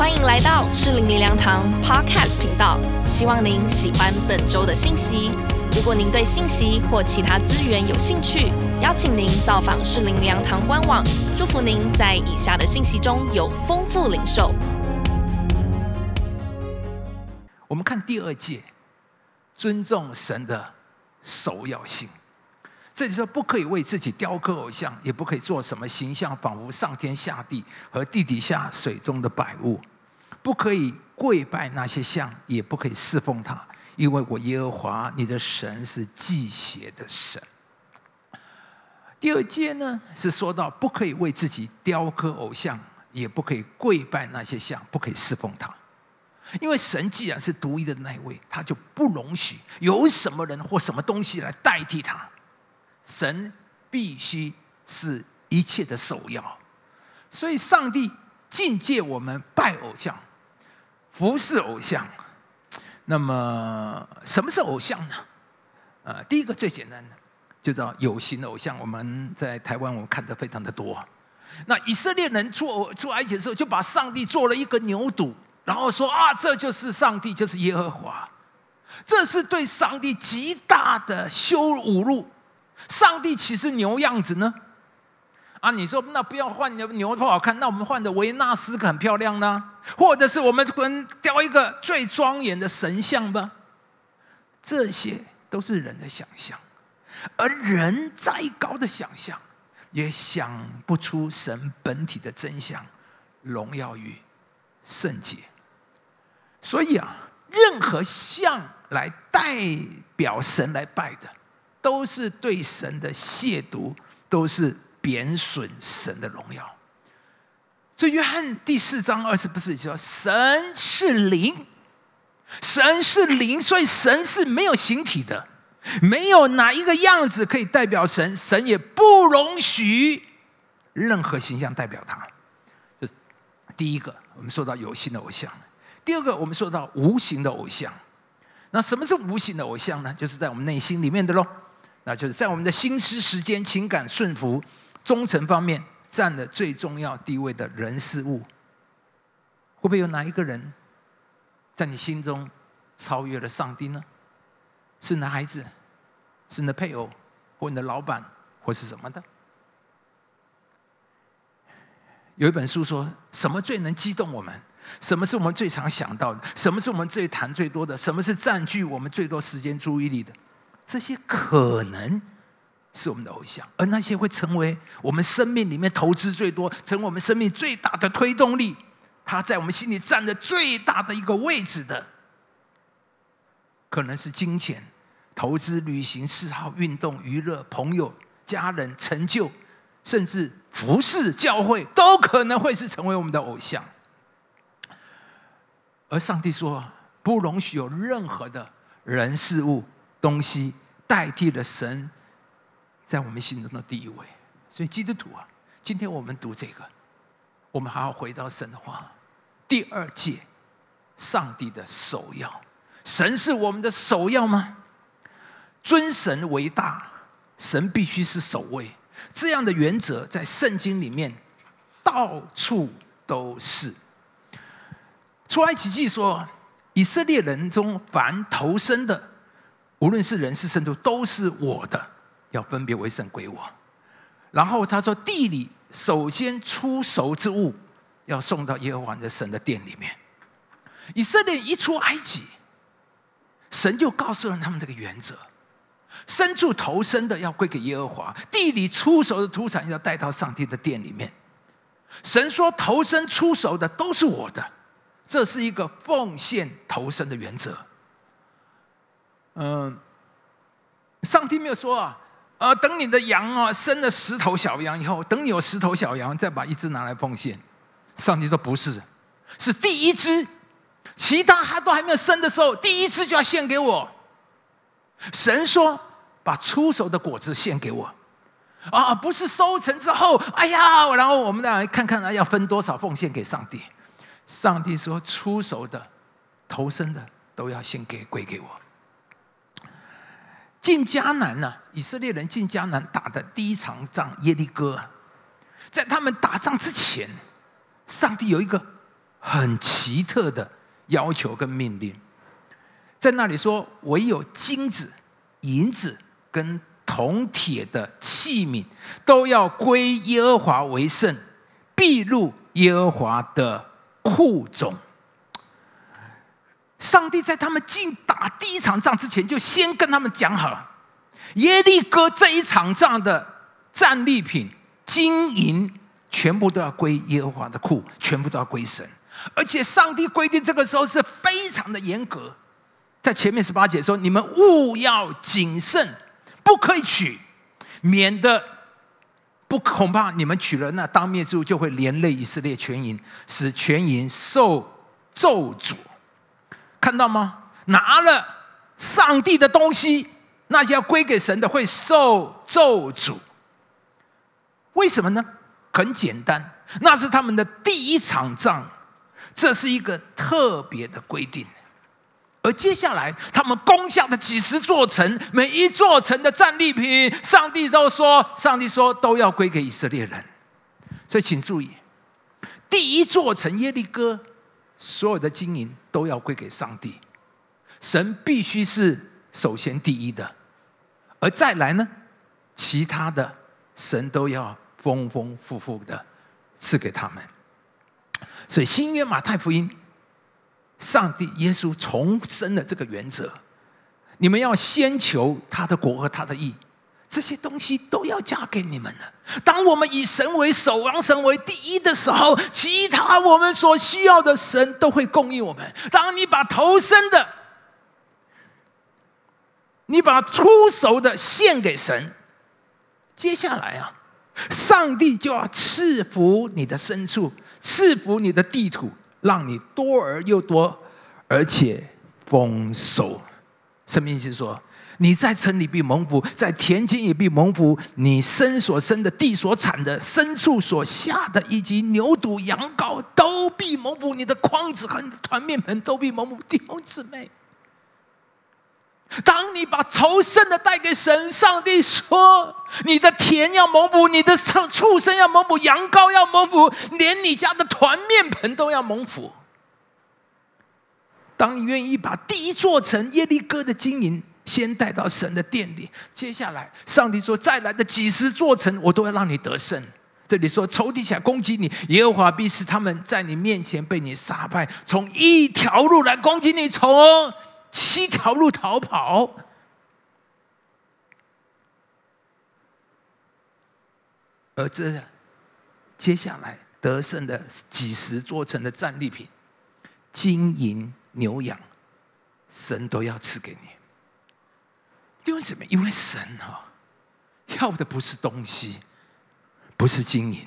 欢迎来到适龄灵粮堂 Podcast 频道，希望您喜欢本周的信息。如果您对信息或其他资源有兴趣，邀请您造访适龄灵粮堂官网。祝福您在以下的信息中有丰富领受。我们看第二届，尊重神的首要性。这里说不可以为自己雕刻偶像，也不可以做什么形象，仿佛上天下地和地底下水中的百物。不可以跪拜那些像，也不可以侍奉他，因为我耶和华你的神是祭邪的神。第二节呢是说到不可以为自己雕刻偶像，也不可以跪拜那些像，不可以侍奉他，因为神既然是独一的那一位，他就不容许有什么人或什么东西来代替他。神必须是一切的首要，所以上帝禁戒我们拜偶像。服侍偶像，那么什么是偶像呢？呃，第一个最简单的就叫有形偶像。我们在台湾我们看的非常的多。那以色列人做出埃及的时候，就把上帝做了一个牛犊，然后说啊，这就是上帝，就是耶和华。这是对上帝极大的羞辱。上帝岂是牛样子呢？啊，你说那不要换牛牛不好看，那我们换的维纳斯很漂亮呢？或者是我们跟雕一个最庄严的神像吧？这些都是人的想象，而人再高的想象，也想不出神本体的真相、荣耀与圣洁。所以啊，任何像来代表神来拜的，都是对神的亵渎，都是。贬损神的荣耀，所以约翰第四章二十不是说神是灵，神是灵，所以神是没有形体的，没有哪一个样子可以代表神，神也不容许任何形象代表他。这第一个，我们说到有形的偶像；第二个，我们说到无形的偶像。那什么是无形的偶像呢？就是在我们内心里面的喽，那就是在我们的心思、时间、情感顺服。忠诚方面占了最重要地位的人事物，会不会有哪一个人，在你心中超越了上帝呢？是你的孩子，是你的配偶，或你的老板，或是什么的？有一本书说，什么最能激动我们？什么是我们最常想到的？什么是我们最谈最多的？什么是占据我们最多时间注意力的？这些可能。是我们的偶像，而那些会成为我们生命里面投资最多、成为我们生命最大的推动力，他在我们心里占着最大的一个位置的，可能是金钱、投资、旅行、嗜好、运动、娱乐、朋友、家人、成就，甚至服饰、教会，都可能会是成为我们的偶像。而上帝说，不容许有任何的人、事物、东西代替了神。在我们心中的第一位，所以基督徒啊，今天我们读这个，我们还要回到神的话，第二届，上帝的首要，神是我们的首要吗？尊神为大，神必须是首位，这样的原则在圣经里面到处都是。出埃及记说，以色列人中凡投生的，无论是人是圣徒，都是我的。要分别为圣归我，然后他说：“地里首先出熟之物，要送到耶和华的神的殿里面。”以色列一出埃及，神就告诉了他们这个原则：牲畜投生的要归给耶和华，地里出熟的土产要带到上帝的殿里面。神说：“投生出熟的都是我的。”这是一个奉献投生的原则。嗯，上帝没有说啊。呃，等你的羊啊生了十头小羊以后，等你有十头小羊，再把一只拿来奉献。上帝说不是，是第一只，其他还都还没有生的时候，第一只就要献给我。神说，把出熟的果子献给我，啊，不是收成之后，哎呀，然后我们来看看啊，要分多少奉献给上帝。上帝说，出熟的、投生的都要献给归给我。进迦南呢？以色列人进迦南打的第一场仗耶利哥，在他们打仗之前，上帝有一个很奇特的要求跟命令，在那里说：唯有金子、银子跟铜铁的器皿，都要归耶和华为圣，必入耶和华的库中。上帝在他们进打第一场仗之前，就先跟他们讲好了，耶利哥这一场仗的战利品、金银，全部都要归耶和华的库，全部都要归神。而且上帝规定，这个时候是非常的严格。在前面十八节说：“你们务要谨慎，不可以取，免得不恐怕你们取了那当灭之物，就会连累以色列全营，使全营受咒诅。看到吗？拿了上帝的东西，那些要归给神的，会受咒诅。为什么呢？很简单，那是他们的第一场仗。”这是一个特别的规定，而接下来他们攻下的几十座城，每一座城的战利品，上帝都说，上帝说都要归给以色列人。所以请注意，第一座城耶利哥，所有的金银都要归给上帝，神必须是首先第一的，而再来呢，其他的神都要丰丰富富的赐给他们。所以新约马太福音，上帝耶稣重申了这个原则：你们要先求他的国和他的义，这些东西都要加给你们的。当我们以神为首，王神为第一的时候，其他我们所需要的神都会供应我们。当你把头生的，你把出熟的献给神，接下来啊，上帝就要赐福你的牲畜。赐福你的地土，让你多而又多，而且丰收。生命是说，你在城里必蒙福，在田间也必蒙福。你生所生的地所产的牲畜所下的，以及牛犊羊羔都必蒙福。你的筐子和你的团面盆都必蒙福。弟兄姊妹。当你把头生的带给神，上帝说：“你的田要蒙福，你的畜畜生要蒙福，羊羔要蒙福，连你家的团面盆都要蒙福。”当你愿意把第一座城耶利哥的经营先带到神的殿里，接下来上帝说：“再来的几十座城，我都要让你得胜。”这里说：“仇敌想攻击你，耶和华必使他们在你面前被你杀败，从一条路来攻击你，从。”七条路逃跑，而这接下来得胜的几十座城的战利品，金银牛羊，神都要赐给你。因为什么？因为神哈要的不是东西，不是金银，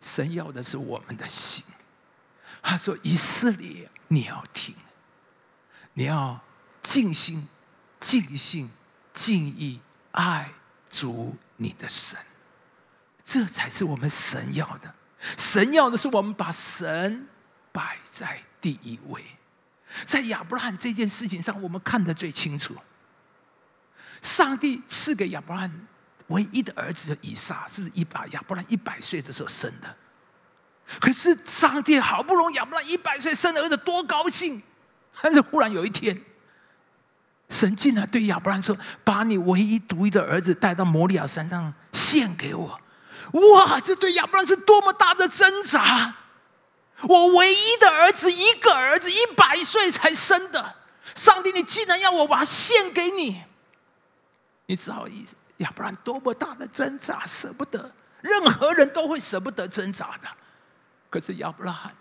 神要的是我们的心。他说：“以色列，你要听。”你要尽心、尽性、尽意爱主你的神，这才是我们神要的。神要的是我们把神摆在第一位。在亚伯拉罕这件事情上，我们看得最清楚。上帝赐给亚伯拉罕唯一的儿子的以撒，是一把亚伯拉罕一百岁的时候生的。可是上帝好不容易亚伯拉罕一百岁生的儿子，多高兴！但是忽然有一天，神竟然对亚伯兰说：“把你唯一独一的儿子带到摩利亚山上献给我。”哇！这对亚伯兰是多么大的挣扎！我唯一的儿子，一个儿子，一百岁才生的，上帝，你竟然要我把他献给你？你知道亚伯兰多么大的挣扎，舍不得。任何人都会舍不得挣扎的。可是亚伯拉罕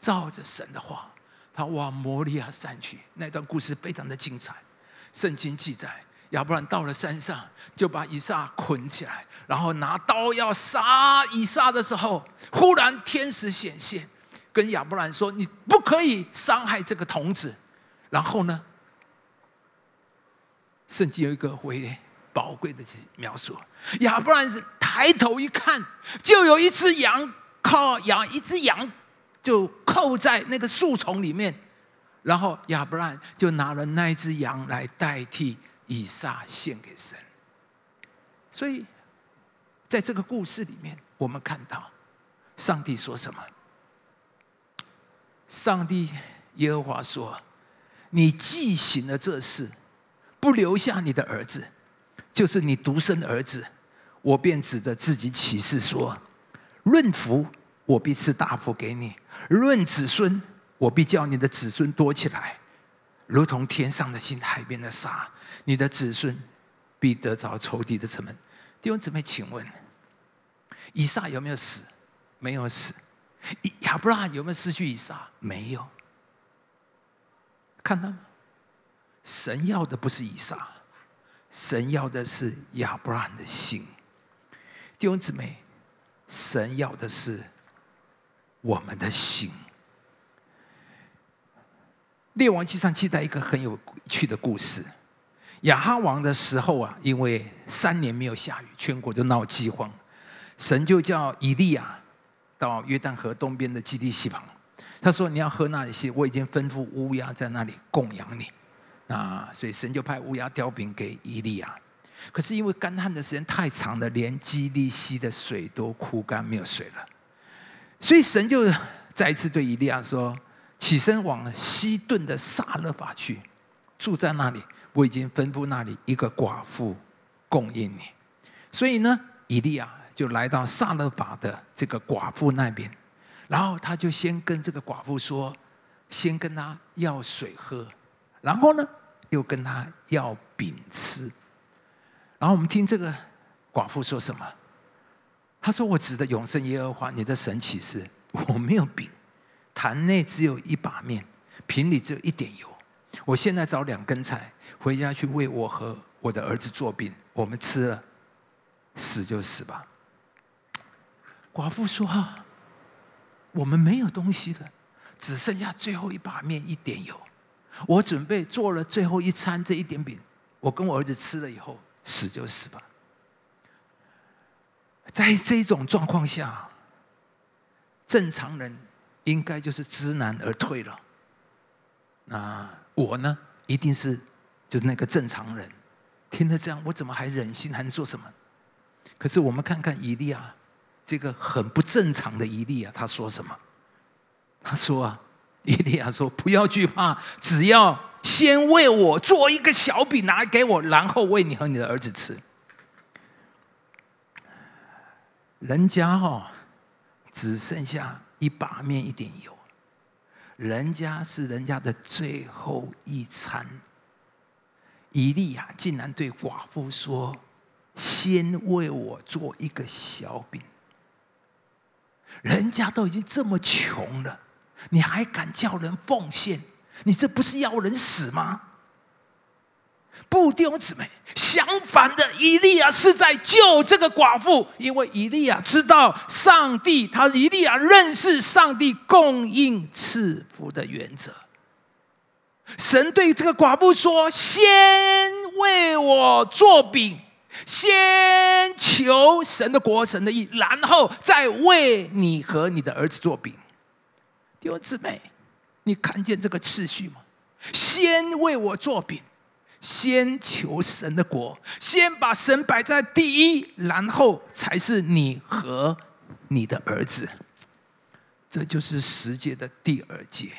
照着神的话。他往摩利亚山去，那段故事非常的精彩。圣经记载，亚伯兰到了山上，就把以撒捆起来，然后拿刀要杀以撒的时候，忽然天使显现，跟亚伯兰说：“你不可以伤害这个童子。”然后呢，圣经有一个回宝贵的描述：亚伯兰抬头一看，就有一只羊靠羊，一只羊。就扣在那个树丛里面，然后亚伯兰就拿了那一只羊来代替以撒献给神。所以，在这个故事里面，我们看到上帝说什么？上帝耶和华说：“你既行了这事，不留下你的儿子，就是你独生儿子，我便指着自己起誓说：论福，我必赐大福给你；论子孙，我必叫你的子孙多起来，如同天上的星、海边的沙。你的子孙必得着仇敌的城门。”弟兄姊妹，请问，以撒有没有死？没有死。亚伯拉罕有没有失去以撒？没有。看到吗？神要的不是以撒，神要的是亚伯拉罕的心。弟兄姊妹，神要的是我们的心。列王记上记载一个很有趣的故事：亚哈王的时候啊，因为三年没有下雨，全国都闹饥荒，神就叫以利亚。到约旦河东边的基地西旁，他说：“你要喝那里些，我已经吩咐乌鸦在那里供养你。”啊，所以神就派乌鸦叼饼给伊利亚。可是因为干旱的时间太长了，连基利溪的水都枯干，没有水了。所以神就再一次对伊利亚说：“起身往西顿的撒勒法去，住在那里。我已经吩咐那里一个寡妇供应你。”所以呢，伊利亚。就来到萨勒法的这个寡妇那边，然后他就先跟这个寡妇说，先跟他要水喝，然后呢又跟他要饼吃。然后我们听这个寡妇说什么？他说：“我指着永生耶和华你的神启示，我没有饼，坛内只有一把面，瓶里只有一点油。我现在找两根菜回家去为我和我的儿子做饼，我们吃了，死就死吧。”寡妇说：“哈，我们没有东西了，只剩下最后一把面、一点油。我准备做了最后一餐，这一点饼，我跟我儿子吃了以后，死就死吧。”在这种状况下，正常人应该就是知难而退了。那我呢，一定是就是那个正常人。听了这样，我怎么还忍心还能做什么？可是我们看看以利亚。这个很不正常的伊利亚，他说什么？他说啊，伊利亚说不要惧怕，只要先为我做一个小饼拿给我，然后喂你和你的儿子吃。人家哈只剩下一把面一点油，人家是人家的最后一餐。伊利亚竟然对寡妇说：“先为我做一个小饼。”人家都已经这么穷了，你还敢叫人奉献？你这不是要人死吗？不，弟兄姊妹，相反的，以利亚是在救这个寡妇，因为以利亚知道上帝，他以利亚认识上帝供应赐福的原则。神对这个寡妇说：“先为我做饼。”先求神的国、神的意，然后再为你和你的儿子做饼。弟兄姊妹，你看见这个次序吗？先为我做饼，先求神的国，先把神摆在第一，然后才是你和你的儿子。这就是十诫的第二诫，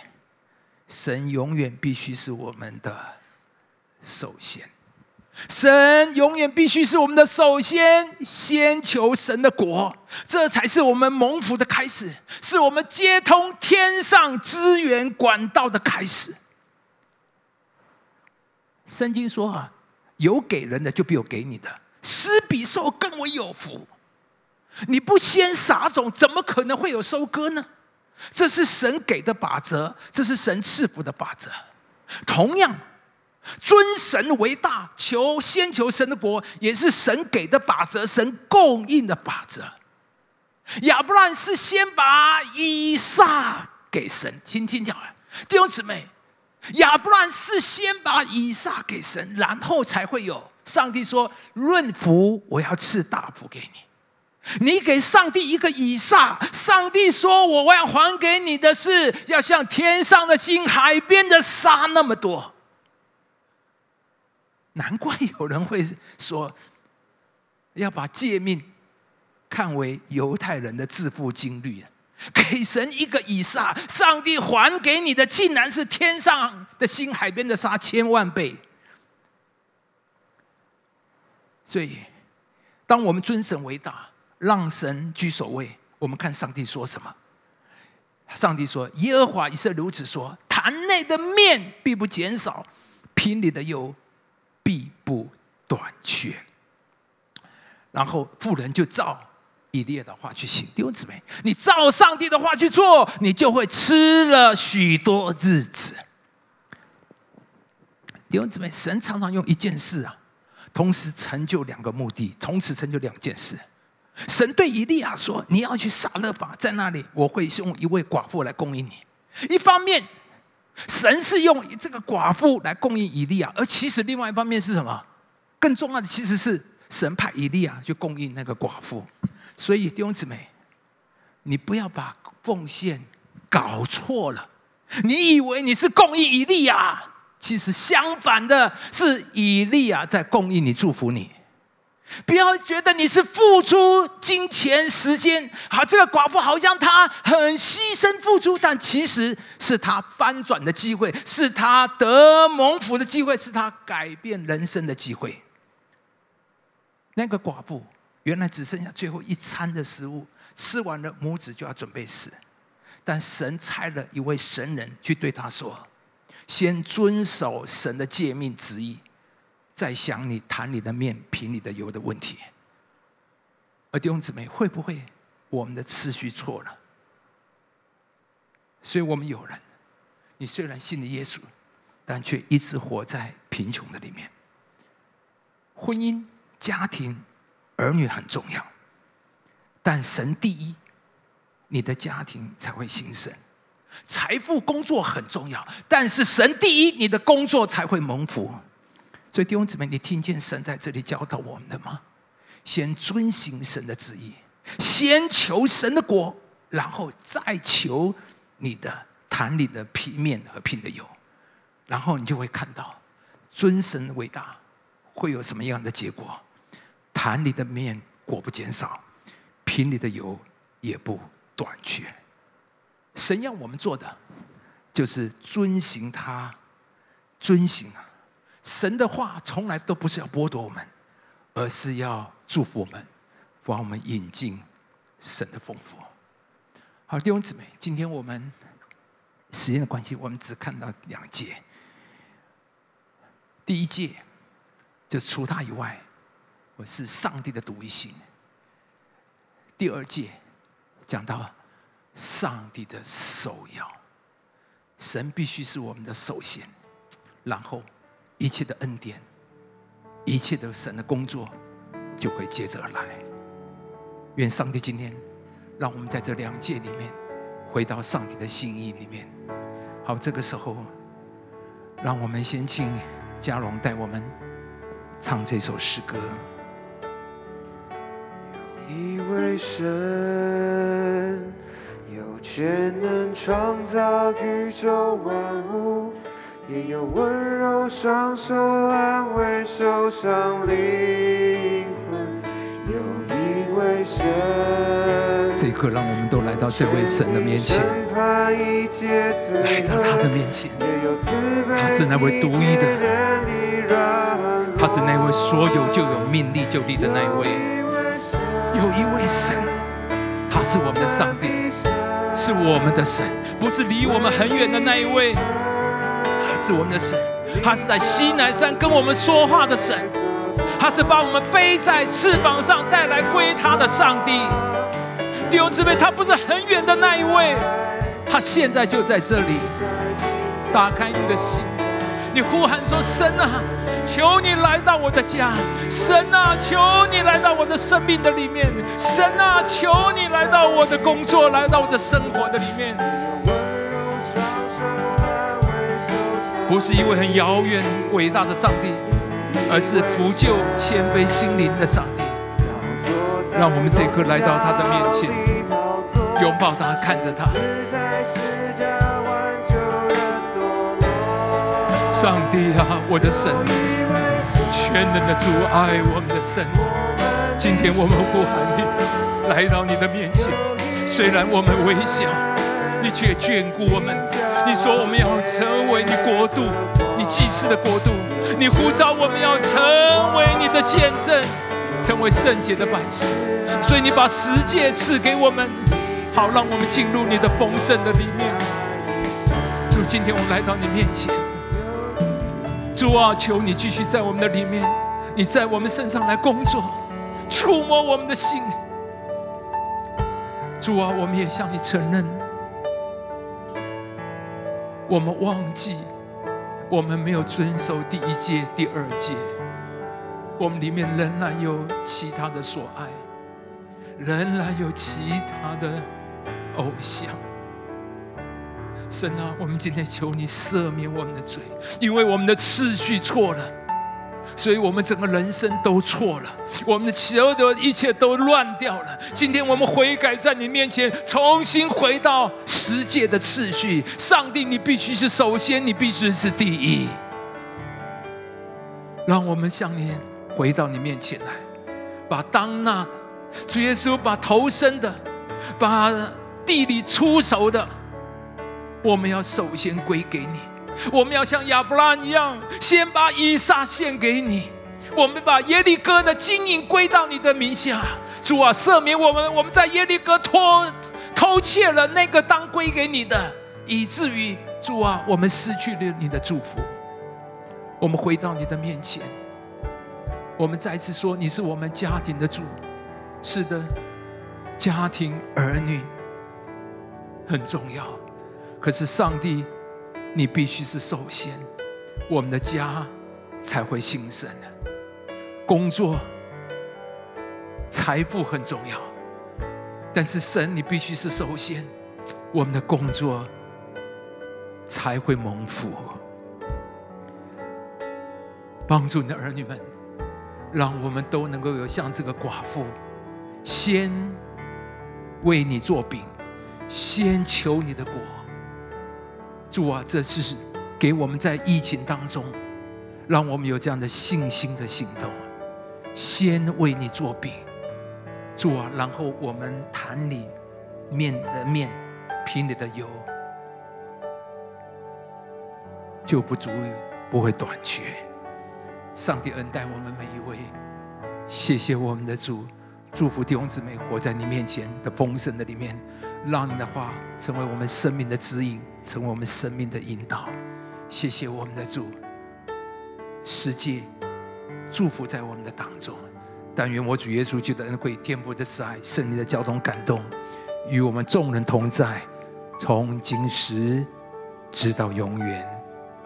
神永远必须是我们的首先。神永远必须是我们的首先，先求神的国，这才是我们蒙福的开始，是我们接通天上资源管道的开始。圣经说啊，有给人的就必有给你的，施比受更为有福。你不先撒种，怎么可能会有收割呢？这是神给的法则，这是神赐福的法则。同样。尊神为大，求先求神的国，也是神给的法则，神供应的法则。亚伯兰是先把以撒给神，听听讲了，弟兄姊妹，亚伯兰是先把以撒给神，然后才会有上帝说：“论福，我要赐大福给你。”你给上帝一个以撒，上帝说：“我要还给你的是，要像天上的星、海边的沙那么多。”难怪有人会说，要把诫命看为犹太人的致富经律。给神一个以撒，上帝还给你的竟然是天上的星、海边的沙千万倍。所以，当我们尊神为大，让神居首位，我们看上帝说什么。上帝说：“耶和华以色列如此说：坛内的面必不减少，瓶里的油必不短缺。”然后富人就照以利亚的话去行。弟兄姊妹，你照上帝的话去做，你就会吃了许多日子。弟兄姊妹，神常常用一件事啊，同时成就两个目的，同时成就两件事。神对以利亚说：“你要去撒勒法，在那里我会用一位寡妇来供应你。”一方面，神是用这个寡妇来供应以利亚，而其实另外一方面是什么？更重要的其实是神派以利亚去供应那个寡妇。所以弟兄姊妹，你不要把奉献搞错了。你以为你是供应以利亚，其实相反的是以利亚在供应你、祝福你。不要觉得你是付出金钱、时间，好，这个寡妇好像她很牺牲付出，但其实是她翻转的机会，是她得蒙福的机会，是她改变人生的机会。那个寡妇原来只剩下最后一餐的食物，吃完了母子就要准备死，但神差了一位神人去对他说：“先遵守神的诫命旨意。”在想你坛里的面、瓶里的油的问题，而弟兄姊妹，会不会我们的次序错了？所以我们有人，你虽然信了耶稣，但却一直活在贫穷的里面。婚姻、家庭、儿女很重要，但神第一，你的家庭才会兴盛；财富、工作很重要，但是神第一，你的工作才会蒙福。所以弟兄姊妹，你听见神在这里教导我们的吗？先遵行神的旨意，先求神的国，然后再求你的坛里的皮面和瓶的油，然后你就会看到尊神伟大会有什么样的结果。坛里的面果不减少，瓶里的油也不短缺。神要我们做的就是遵行他，遵行啊。神的话从来都不是要剥夺我们，而是要祝福我们，把我们引进神的丰富。好，弟兄姊妹，今天我们时间的关系，我们只看到两节。第一届就除他以外，我是上帝的独一性。第二届讲到上帝的首要，神必须是我们的首先，然后。一切的恩典，一切的神的工作，就会接着来。愿上帝今天让我们在这两界里面，回到上帝的心意里面。好，这个时候，让我们先请嘉荣带我们唱这首诗歌。有一位神，有权能创造宇宙万物。也有温柔双手安慰受伤灵魂，有一位神。这一刻，让我们都来到这位神的面前，来到他的面前。他是那位独一的，他是那位所有就有命立就立的那一位。有一位神，他是我们的上帝，是我们的神，不是离我们很远的那一位。是我们的神，他是在西南山跟我们说话的神，他是把我们背在翅膀上带来归他的上帝。弟兄姊妹，他不是很远的那一位，他现在就在这里。打开你的心，你呼喊说：“神啊，求你来到我的家；神啊，求你来到我的生命的里面；神啊，求你来到我的工作，来到我的生活的里面。”不是一位很遥远伟大的上帝，而是扶救谦卑心灵的上帝。让我们这一刻来到他的面前，拥抱他，看着他。上帝啊，我的神，全能的主，爱我们的神。今天我们呼喊你，来到你的面前。虽然我们微小，你却眷顾我们。你说我们要成为你国度，你祭祀的国度。你呼召我们要成为你的见证，成为圣洁的百姓。所以你把十诫赐给我们，好让我们进入你的丰盛的里面。主，今天我们来到你面前，主啊，求你继续在我们的里面，你在我们身上来工作，触摸我们的心。主啊，我们也向你承认，我们忘记，我们没有遵守第一戒、第二戒，我们里面仍然有其他的所爱，仍然有其他的偶像。神啊，我们今天求你赦免我们的罪，因为我们的次序错了。所以我们整个人生都错了，我们的所有的一切都乱掉了。今天我们悔改在你面前，重新回到世界的次序。上帝，你必须是首先，你必须是第一。让我们向你回到你面前来，把当那主耶稣把头生的，把地里出熟的，我们要首先归给你。我们要像亚伯拉一样，先把以撒献给你。我们把耶利哥的经营归到你的名下。主啊，赦免我们，我们在耶利哥偷偷窃了那个当归给你的，以至于主啊，我们失去了你的祝福。我们回到你的面前，我们再次说，你是我们家庭的主。是的，家庭儿女很重要。可是上帝。你必须是首先，我们的家才会兴盛的。工作、财富很重要，但是神，你必须是首先，我们的工作才会蒙福。帮助你的儿女们，让我们都能够有像这个寡妇，先为你做饼，先求你的果。主啊，这是给我们在疫情当中，让我们有这样的信心的行动。先为你做饼，主啊，然后我们坛里面的面，瓶里的油，就不足以不会短缺。上帝恩待我们每一位，谢谢我们的主，祝福弟兄姊妹活在你面前的丰盛的里面。让你的话成为我们生命的指引，成为我们生命的引导。谢谢我们的主，世界祝福在我们的当中。但愿我主耶稣基督的恩惠、天父的慈爱、圣灵的交通感动，与我们众人同在，从今时直到永远。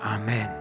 阿门。